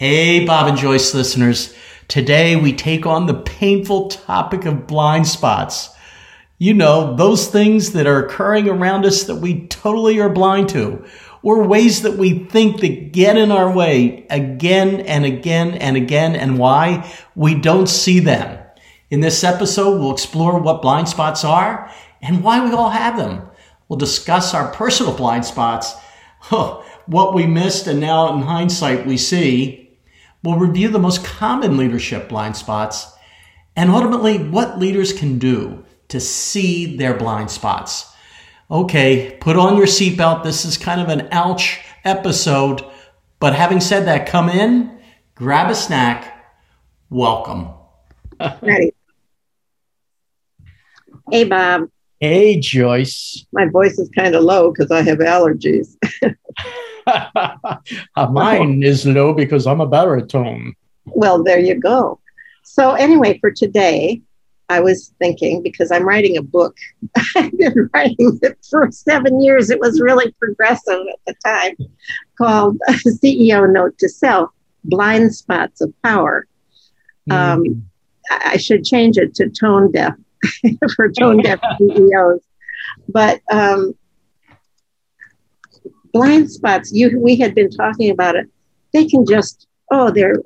Hey, Bob and Joyce listeners. Today we take on the painful topic of blind spots. You know, those things that are occurring around us that we totally are blind to, or ways that we think that get in our way again and again and again, and why we don't see them. In this episode, we'll explore what blind spots are and why we all have them. We'll discuss our personal blind spots, what we missed, and now in hindsight we see We'll review the most common leadership blind spots and ultimately what leaders can do to see their blind spots. Okay, put on your seatbelt. This is kind of an ouch episode. But having said that, come in, grab a snack. Welcome. Ready. Hey, Bob. Hey, Joyce. My voice is kind of low because I have allergies. Mine is low because I'm a baritone. Well, there you go. So, anyway, for today, I was thinking because I'm writing a book. I've been writing it for seven years. It was really progressive at the time, called CEO Note to Self Blind Spots of Power. Mm. Um, I should change it to tone deaf for tone deaf CEOs. But um, blind spots, you we had been talking about it, they can just, oh, they're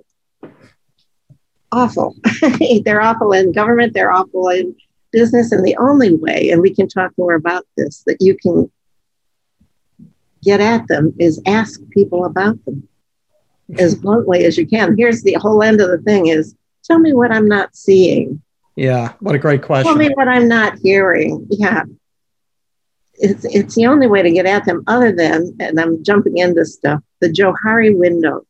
awful. they're awful in government, they're awful in business. And the only way, and we can talk more about this, that you can get at them is ask people about them as bluntly as you can. Here's the whole end of the thing is tell me what I'm not seeing. Yeah, what a great question. Tell me what I'm not hearing. Yeah it's it's the only way to get at them other than and i'm jumping into stuff the johari window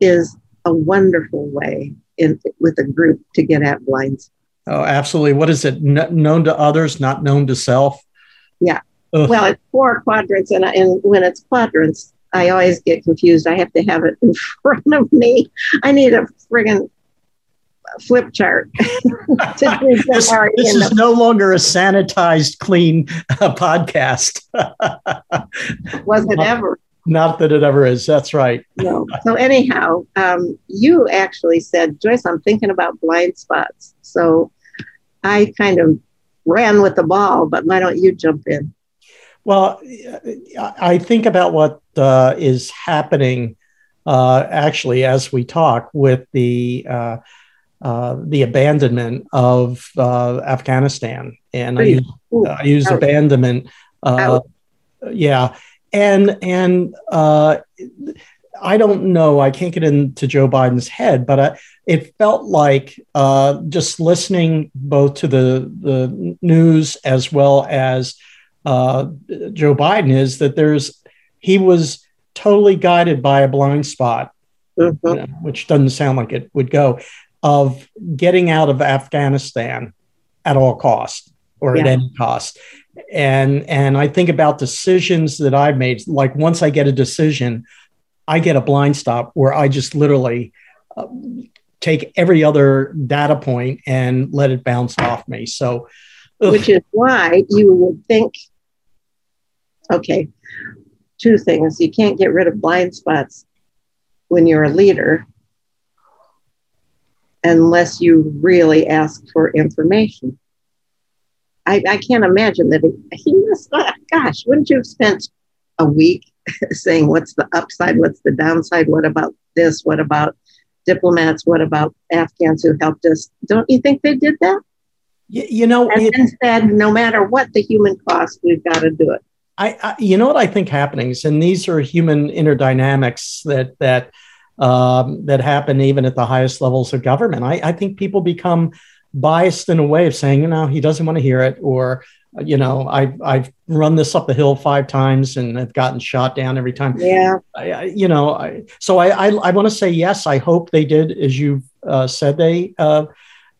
is a wonderful way in with a group to get at blinds. Oh absolutely. What is it? N- known to others not known to self? Yeah. Ugh. well it's four quadrants and, and when it's quadrants i always get confused. I have to have it in front of me. I need a friggin flip chart. this, this is no longer a sanitized, clean uh, podcast. Was it ever? Not that it ever is. That's right. No. So anyhow, um, you actually said, Joyce, I'm thinking about blind spots. So I kind of ran with the ball, but why don't you jump in? Well, I think about what uh, is happening uh, actually as we talk with the uh, the abandonment of uh, Afghanistan, and I use, I use abandonment. Uh, yeah, and and uh, I don't know. I can't get into Joe Biden's head, but I, it felt like uh, just listening both to the the news as well as Joe Biden is that there's he was totally guided by a blind spot, mm-hmm. you know, which doesn't sound like it would go of getting out of Afghanistan at all cost or yeah. at any cost. And and I think about decisions that I've made. Like once I get a decision, I get a blind stop where I just literally uh, take every other data point and let it bounce off me. So, ugh. which is why you would think, okay, two things: you can't get rid of blind spots when you're a leader unless you really ask for information. I, I can't imagine that he must, uh, gosh, wouldn't you have spent a week saying what's the upside, what's the downside, what about this, what about diplomats, what about Afghans who helped us? Don't you think they did that? You, you know, and it, said, no matter what the human cost, we've got to do it. I, I, you know what I think happening is, and these are human interdynamics that that um, that happen even at the highest levels of government. I, I, think people become biased in a way of saying, you know, he doesn't want to hear it, or you know, I've I've run this up the hill five times and I've gotten shot down every time. Yeah, I, you know, I, so I I, I want to say yes. I hope they did, as you uh, said they. Uh,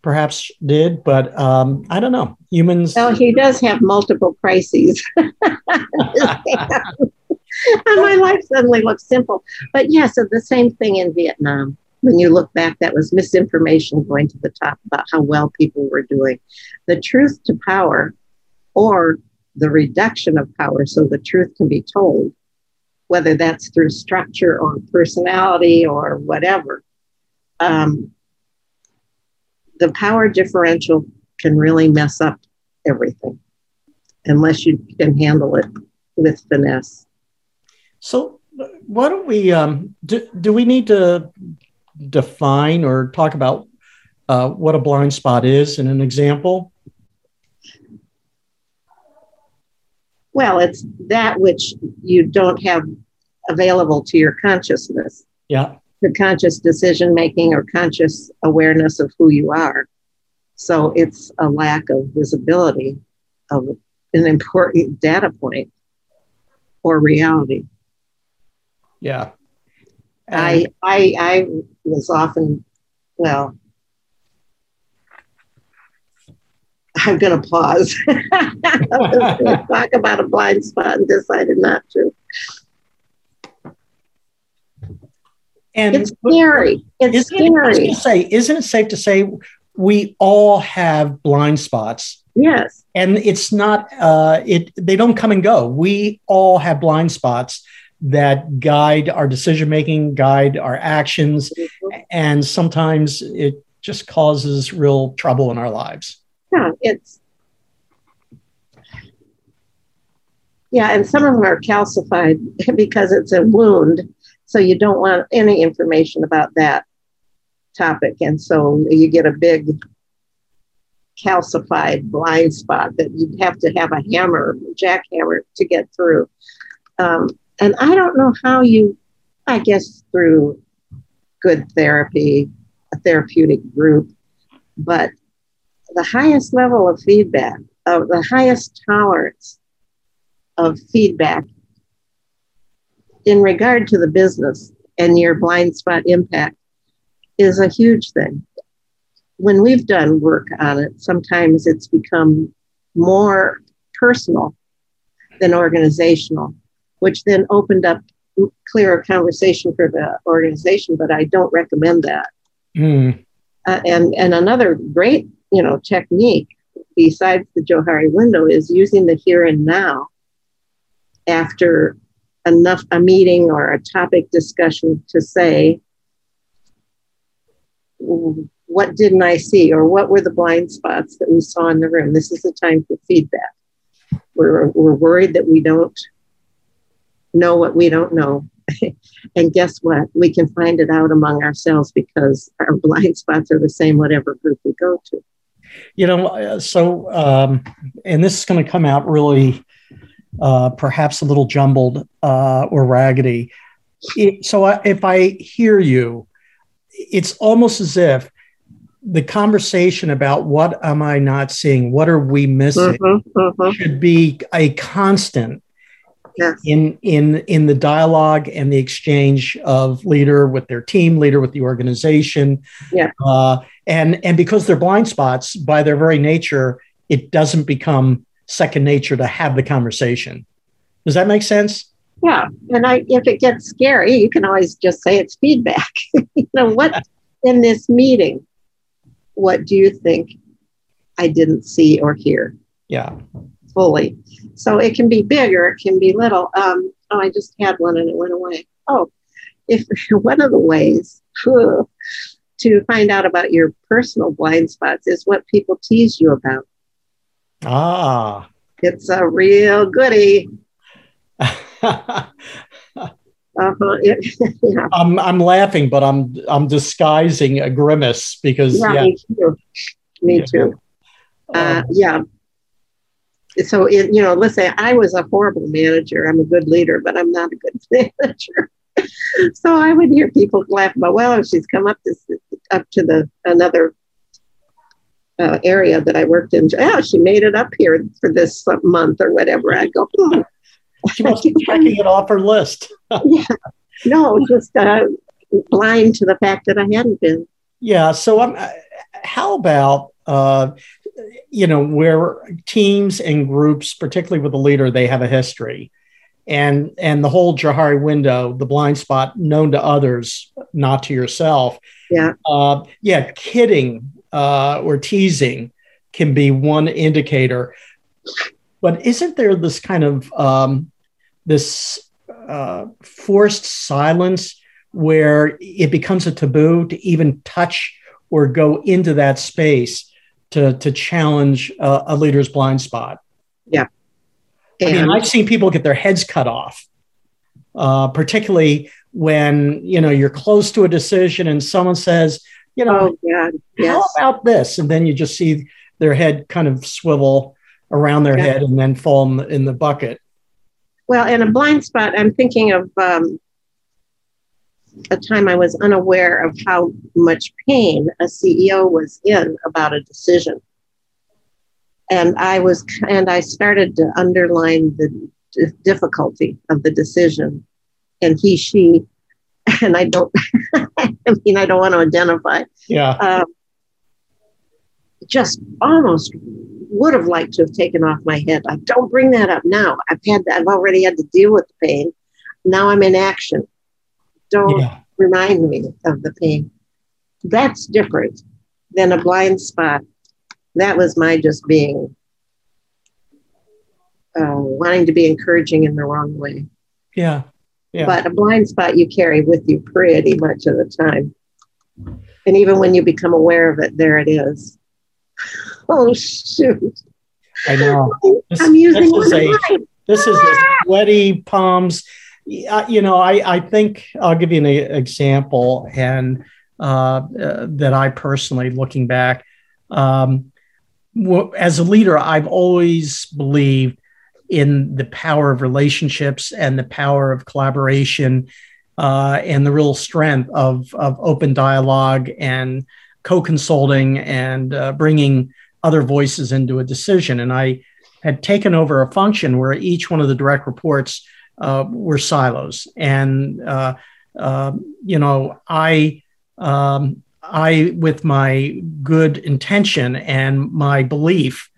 perhaps did, but um, I don't know. Humans. Well, he does have multiple crises. and my life suddenly looks simple. But yeah, so the same thing in Vietnam. When you look back, that was misinformation going to the top about how well people were doing. The truth to power or the reduction of power so the truth can be told whether that's through structure or personality or whatever. Um, the power differential can really mess up everything unless you can handle it with finesse. So, why don't we um, do, do we need to define or talk about uh, what a blind spot is in an example? Well, it's that which you don't have available to your consciousness. Yeah. The conscious decision making or conscious awareness of who you are. So it's a lack of visibility of an important data point or reality. Yeah. I I I was often well I'm going to pause. talk about a blind spot and decided not to. And it's scary. It's scary. It, say, isn't it safe to say we all have blind spots? Yes. And it's not. Uh, it. They don't come and go. We all have blind spots that guide our decision making, guide our actions, mm-hmm. and sometimes it just causes real trouble in our lives. Yeah, it's yeah, and some of them are calcified because it's a wound, so you don't want any information about that topic, and so you get a big calcified blind spot that you'd have to have a hammer, jackhammer, to get through. Um, and I don't know how you, I guess through good therapy, a therapeutic group, but the highest level of feedback, of the highest tolerance of feedback in regard to the business and your blind spot impact is a huge thing. When we've done work on it, sometimes it's become more personal than organizational, which then opened up clearer conversation for the organization, but I don't recommend that. Mm. Uh, and, and another great you know, technique besides the Johari window is using the here and now after enough a meeting or a topic discussion to say what didn't I see or what were the blind spots that we saw in the room? This is the time for feedback. We're, we're worried that we don't know what we don't know. and guess what? We can find it out among ourselves because our blind spots are the same, whatever group we go to. You know, uh, so, um, and this is going to come out really uh, perhaps a little jumbled uh, or raggedy. It, so I, if I hear you, it's almost as if the conversation about what am I not seeing, what are we missing, mm-hmm, mm-hmm. should be a constant yes. in in in the dialogue and the exchange of leader with their team, leader with the organization. Yeah. Uh, and and because they're blind spots by their very nature, it doesn't become second nature to have the conversation. Does that make sense? Yeah, and I if it gets scary, you can always just say it's feedback. you know what in this meeting, what do you think I didn't see or hear? Yeah, fully. So it can be big or it can be little. Um, oh, I just had one and it went away. Oh, if one of the ways whew, to find out about your personal blind spots is what people tease you about. Ah, it's a real goody. uh-huh. yeah. I'm I'm laughing, but I'm I'm disguising a grimace because yeah, yeah. me too. Me too. Uh, um, yeah. So it, you know, let's say I was a horrible manager. I'm a good leader, but I'm not a good manager. so I would hear people laugh about, well, she's come up this up to the another uh, area that I worked in. Oh, she made it up here for this month or whatever. I go, oh. she must be checking it off her list. yeah, no, just uh, blind to the fact that I hadn't been. Yeah. So, um, how about uh, you know where teams and groups, particularly with a leader, they have a history and and the whole Johari window, the blind spot known to others, not to yourself. Yeah. Uh, yeah, kidding uh, or teasing can be one indicator. But isn't there this kind of um, this uh, forced silence where it becomes a taboo to even touch or go into that space to, to challenge a, a leader's blind spot. Yeah. And I mean, I've seen people get their heads cut off, uh, particularly when you know you're close to a decision and someone says, you know, oh, yeah. yes. how about this? And then you just see their head kind of swivel around their yeah. head and then fall in the, in the, bucket. Well, in a blind spot, I'm thinking of um, a time I was unaware of how much pain a CEO was in about a decision. And I was, and I started to underline the difficulty of the decision. And he, she, and I don't, I mean, I don't want to identify. Yeah. Um, just almost would have liked to have taken off my head. I don't bring that up now. I've had, I've already had to deal with the pain. Now I'm in action. Don't yeah. remind me of the pain. That's different than a blind spot. That was my just being uh, wanting to be encouraging in the wrong way. Yeah. Yeah. But a blind spot you carry with you pretty much of the time. And even when you become aware of it, there it is. Oh, shoot. I know. This, I'm using this is a, This is a sweaty palms. You know, I, I think I'll give you an example, and uh, uh, that I personally, looking back, um, as a leader, I've always believed in the power of relationships and the power of collaboration uh, and the real strength of, of open dialogue and co-consulting and uh, bringing other voices into a decision. And I had taken over a function where each one of the direct reports uh, were silos. And, uh, uh, you know, I, um, I, with my good intention and my belief,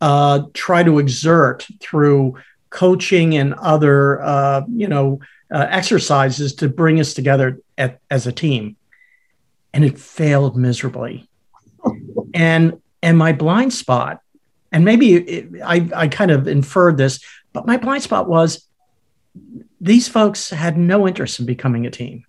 uh, try to exert through coaching and other, uh, you know, uh, exercises to bring us together at, as a team. And it failed miserably. And and my blind spot, and maybe it, I, I kind of inferred this, but my blind spot was these folks had no interest in becoming a team.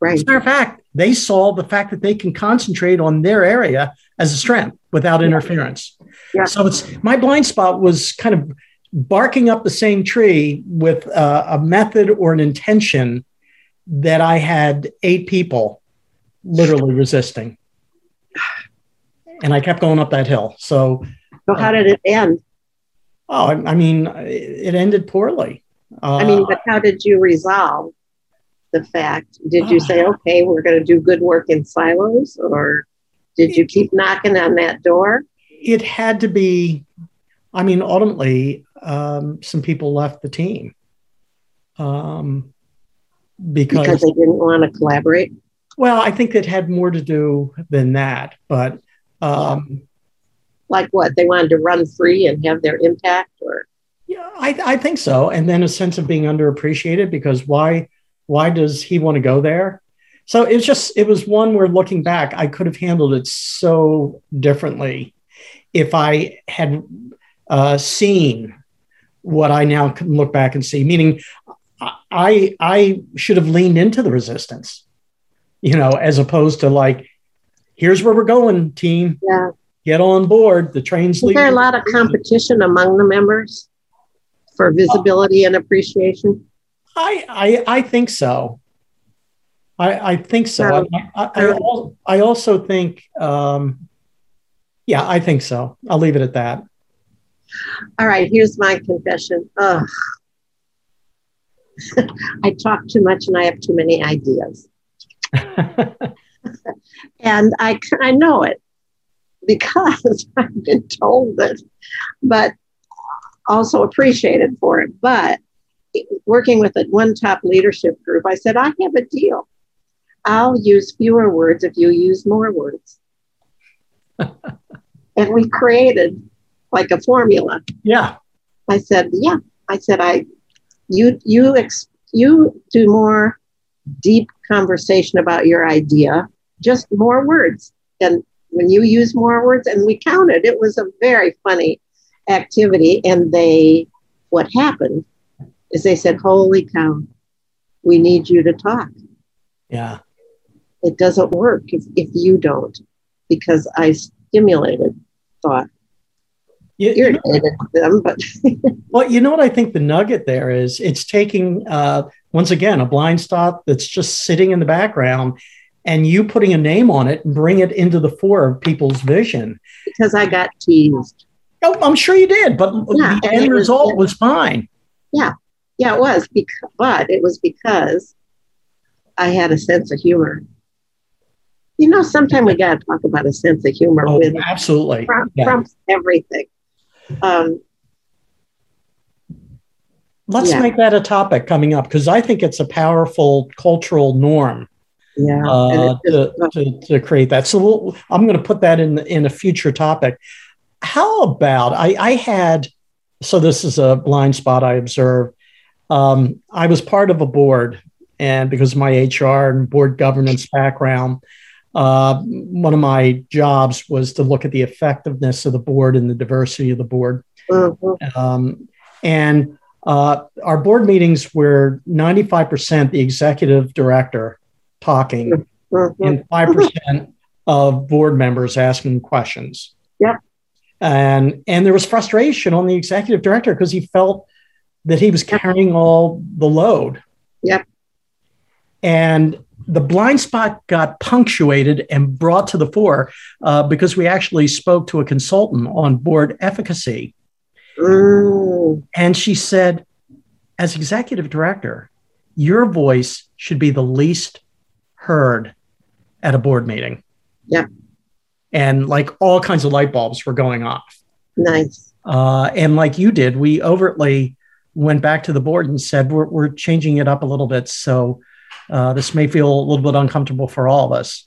Right. As a matter of fact, they saw the fact that they can concentrate on their area as a strength without interference. Yeah. So it's my blind spot was kind of barking up the same tree with uh, a method or an intention that I had eight people literally resisting. And I kept going up that hill. So, so how uh, did it end? Oh, I, I mean, it ended poorly. Uh, I mean, but how did you resolve the fact? Did you say, okay, we're going to do good work in silos, or did you keep knocking on that door? It had to be. I mean, ultimately, um, some people left the team um, because, because they didn't want to collaborate. Well, I think it had more to do than that, but um, like what they wanted to run free and have their impact, or yeah, I, I think so. And then a sense of being underappreciated because why why does he want to go there? So it's just it was one where looking back, I could have handled it so differently if I had uh, seen what I now can look back and see. Meaning, I I should have leaned into the resistance, you know, as opposed to like, here's where we're going, team. Yeah. Get on board. The train's Is leaving. there a lot of competition among the members for visibility and appreciation? I, I, I think so. I, I think so. Um, I, I, I, also think, um, yeah, I think so. I'll leave it at that. All right, here's my confession. Ugh. I talk too much and I have too many ideas. and I, I know it because I've been told it, but also appreciated for it. But working with a one top leadership group, I said, I have a deal. I'll use fewer words if you use more words. and we created like a formula. Yeah. I said, yeah. I said, I, you, you, ex, you do more deep conversation about your idea, just more words. And when you use more words, and we counted, it was a very funny activity. And they, what happened is they said, Holy cow, we need you to talk. Yeah. It doesn't work if, if you don't, because I stimulated thought. You, you know, Irritated them, but well, you know what I think the nugget there is? It's taking, uh, once again, a blind spot that's just sitting in the background and you putting a name on it and bring it into the fore of people's vision. because I got teased. Oh, I'm sure you did, but Yeah, the end was- result was fine. Yeah, yeah, it was, because, but it was because I had a sense of humor. You know, sometimes we got to talk about a sense of humor Oh, with absolutely. Trump, Yeah. trumps everything. Um, Let's Yeah. make that a topic coming up because I think it's a powerful cultural norm yeah, uh, to, to, to create that. So we'll, I'm going to put that in in a future topic. How about I, I had so this is a blind spot I observed. Um, I was part of a board, and because of my HR and board governance background, uh, one of my jobs was to look at the effectiveness of the board and the diversity of the board. Mhm. Um, and uh, our board meetings were 95% the executive director talking Mhm. and 5% of board members asking questions. Yep. And, and there was frustration on the executive director because he felt that he was carrying all the load. Yep. And the blind spot got punctuated and brought to the fore uh, because we actually spoke to a consultant on board efficacy. Mm, And she said, as executive director, your voice should be the least heard at a board meeting. Yeah. And like all kinds of light bulbs were going off. nice. Uh, and like you did, we overtly went back to the board and said, we're, we're changing it up a little bit. So uh, this may feel a little bit uncomfortable for all of us.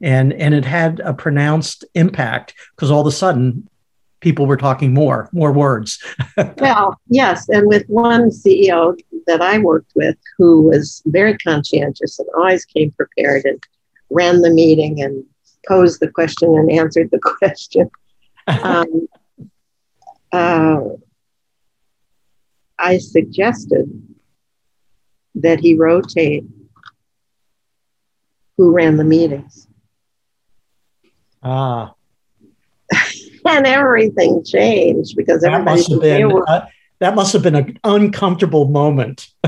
And, and it had a pronounced impact because all of a sudden people were talking more, more words. Well, yes, and with one CEO that I worked with who was very conscientious and always came prepared and ran the meeting and posed the question and answered the question. Um, uh, I suggested that he rotate who ran the meetings. ah. And everything changed because that everybody must have been were uh, that must have been an uncomfortable moment.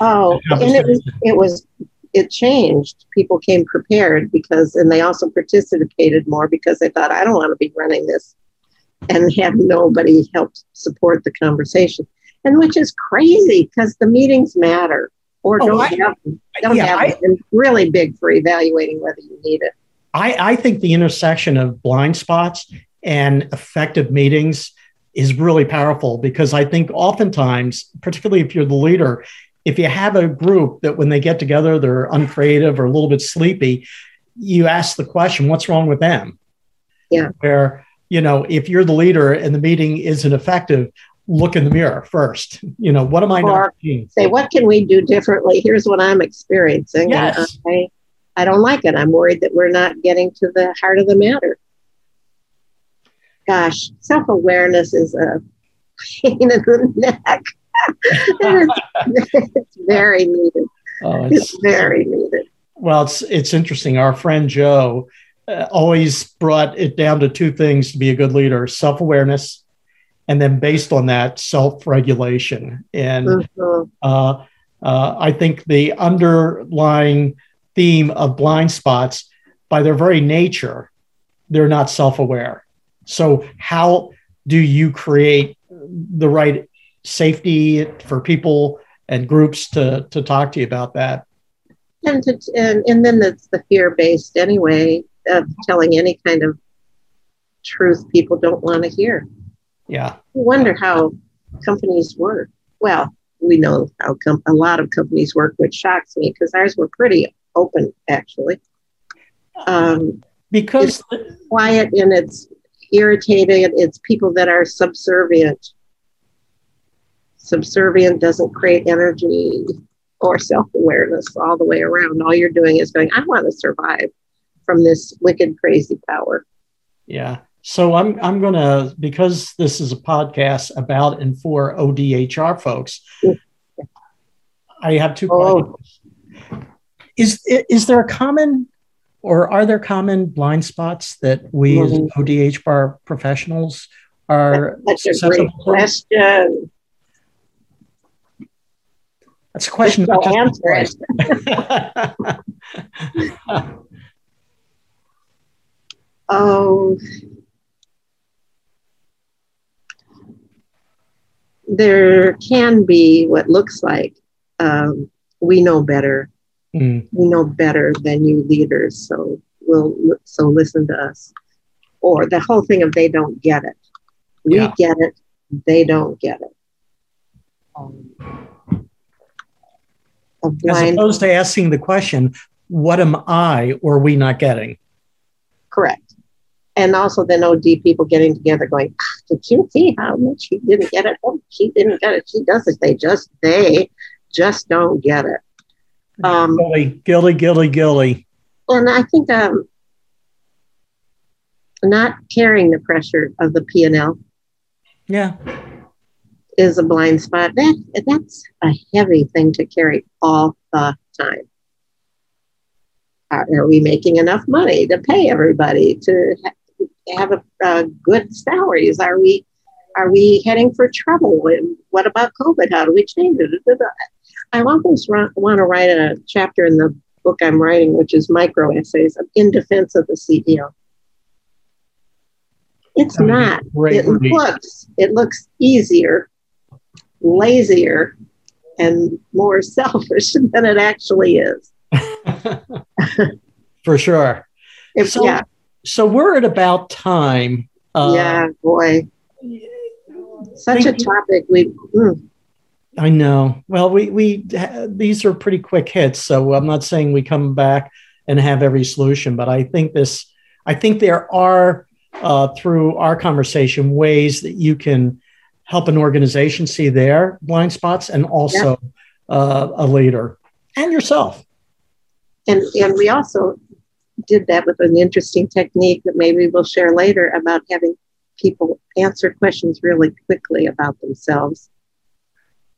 Oh, and it was it was it changed. People came prepared because, and they also participated more because they thought, I don't want to be running this, and have nobody help support the conversation, and which is crazy because the meetings matter or Oh, don't I- have them. Don't yeah, have I, them. Really big for evaluating whether you need it. I, I think the intersection of blind spots and effective meetings is really powerful because I think oftentimes, particularly if you're the leader, if you have a group that when they get together, they're uncreative or a little bit sleepy, you ask the question, what's wrong with them? Yeah. Where, you know, if you're the leader and the meeting isn't effective, look in the mirror first. You know, what am I Or- not seeing? Say, what can we do differently? Here's what I'm experiencing. Yes. I, I don't like it. I'm worried that we're not getting to the heart of the matter. Gosh, self awareness is a pain in the neck. it's, it's very needed. Oh, It's very needed. Well, it's it's interesting. Our friend Joe uh, always brought it down to two things to be a good leader: self awareness, and then based on that, self regulation. And Mhm. uh, uh, I think the underlying theme of blind spots, by their very nature, they're not self aware. So, how do you create the right safety for people and groups to to talk to you about that? And, to, and and then it's the fear based anyway of telling any kind of truth people don't want to hear. Yeah. I wonder how companies work. Well, we know how com- a lot of companies work, which shocks me because ours were pretty open, actually. Um, because quiet and it's irritated. It's people that are subservient. Subservient doesn't create energy or self awareness all the way around. All you're doing is going, I want to survive from this wicked, crazy power. yeah so i'm i'm going to because this is a podcast about and for odhr folks. I have two oh. questions. Is is there a common or are there common blind spots that we mm-hmm. as ODHR professionals are That's a great question. That's a question. So answer it. oh, there can be what looks like um, we know better. Mm. We know better than you leaders, so we'll so listen to us. Or the whole thing of they don't get it. We yeah. get it, they don't get it. Um, As opposed to asking the question, what am I or we not getting? Correct and also then OD people getting together going, ah, did you see how much she didn't get it? Oh, she didn't get it. She does it. They just, they just don't get it. Um, guilty, guilty, guilty, guilty. And I think um, not carrying the pressure of the P&L. Yeah. Is a blind spot. That, that's a heavy thing to carry all the time are we making enough money to pay everybody to have a, uh, good salaries? Are we are we heading for trouble? And what about COVID? How do we change it? I almost want to write a chapter in the book I'm writing, which is micro essays in defense of the CEO. It's not. It looks it looks easier, lazier, and more selfish than it actually is. For sure. If, so, yeah so we're at about time. Uh, yeah, boy. Such a topic. We. Mm. I know. Well, we we these are pretty quick hits, so I'm not saying we come back and have every solution, but I think this. I think there are uh, through our conversation ways that you can help an organization see their blind spots and also yeah. uh, a leader and yourself. And and we also did that with an interesting technique that maybe we'll share later about having people answer questions really quickly about themselves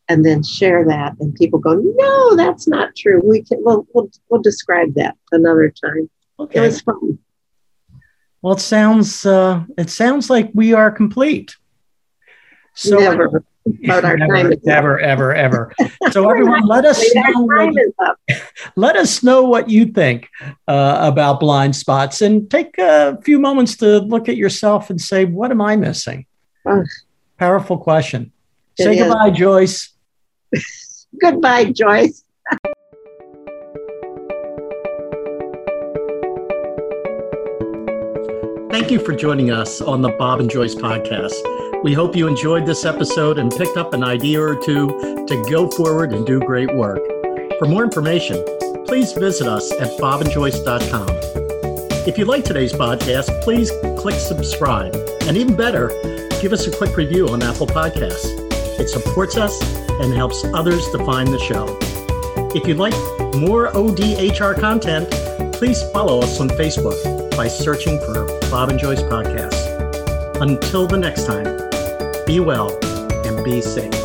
and then share that and people go no that's not true. We can we'll, we'll, we'll describe that another time. Okay. It was fun. Well it sounds uh, it sounds like we are complete so Never about our never, time. Never, ever, ever. So everyone, let us know. What, let us know what you think uh, about blind spots, and take a few moments to look at yourself and say, "What am I missing?" Powerful question. It say is. goodbye, Joyce. goodbye, Joyce. Thank you for joining us on the Bob and Joyce podcast. We hope you enjoyed this episode and picked up an idea or two to go forward and do great work. For more information, please visit us at bobandjoyce.com. If you like today's podcast, please click subscribe. And even better, give us a quick review on Apple Podcasts. It supports us and helps others to find the show. If you'd like more ODHR content, please follow us on Facebook by searching for Bob and Joyce Podcast. Until the next time, be well and be safe.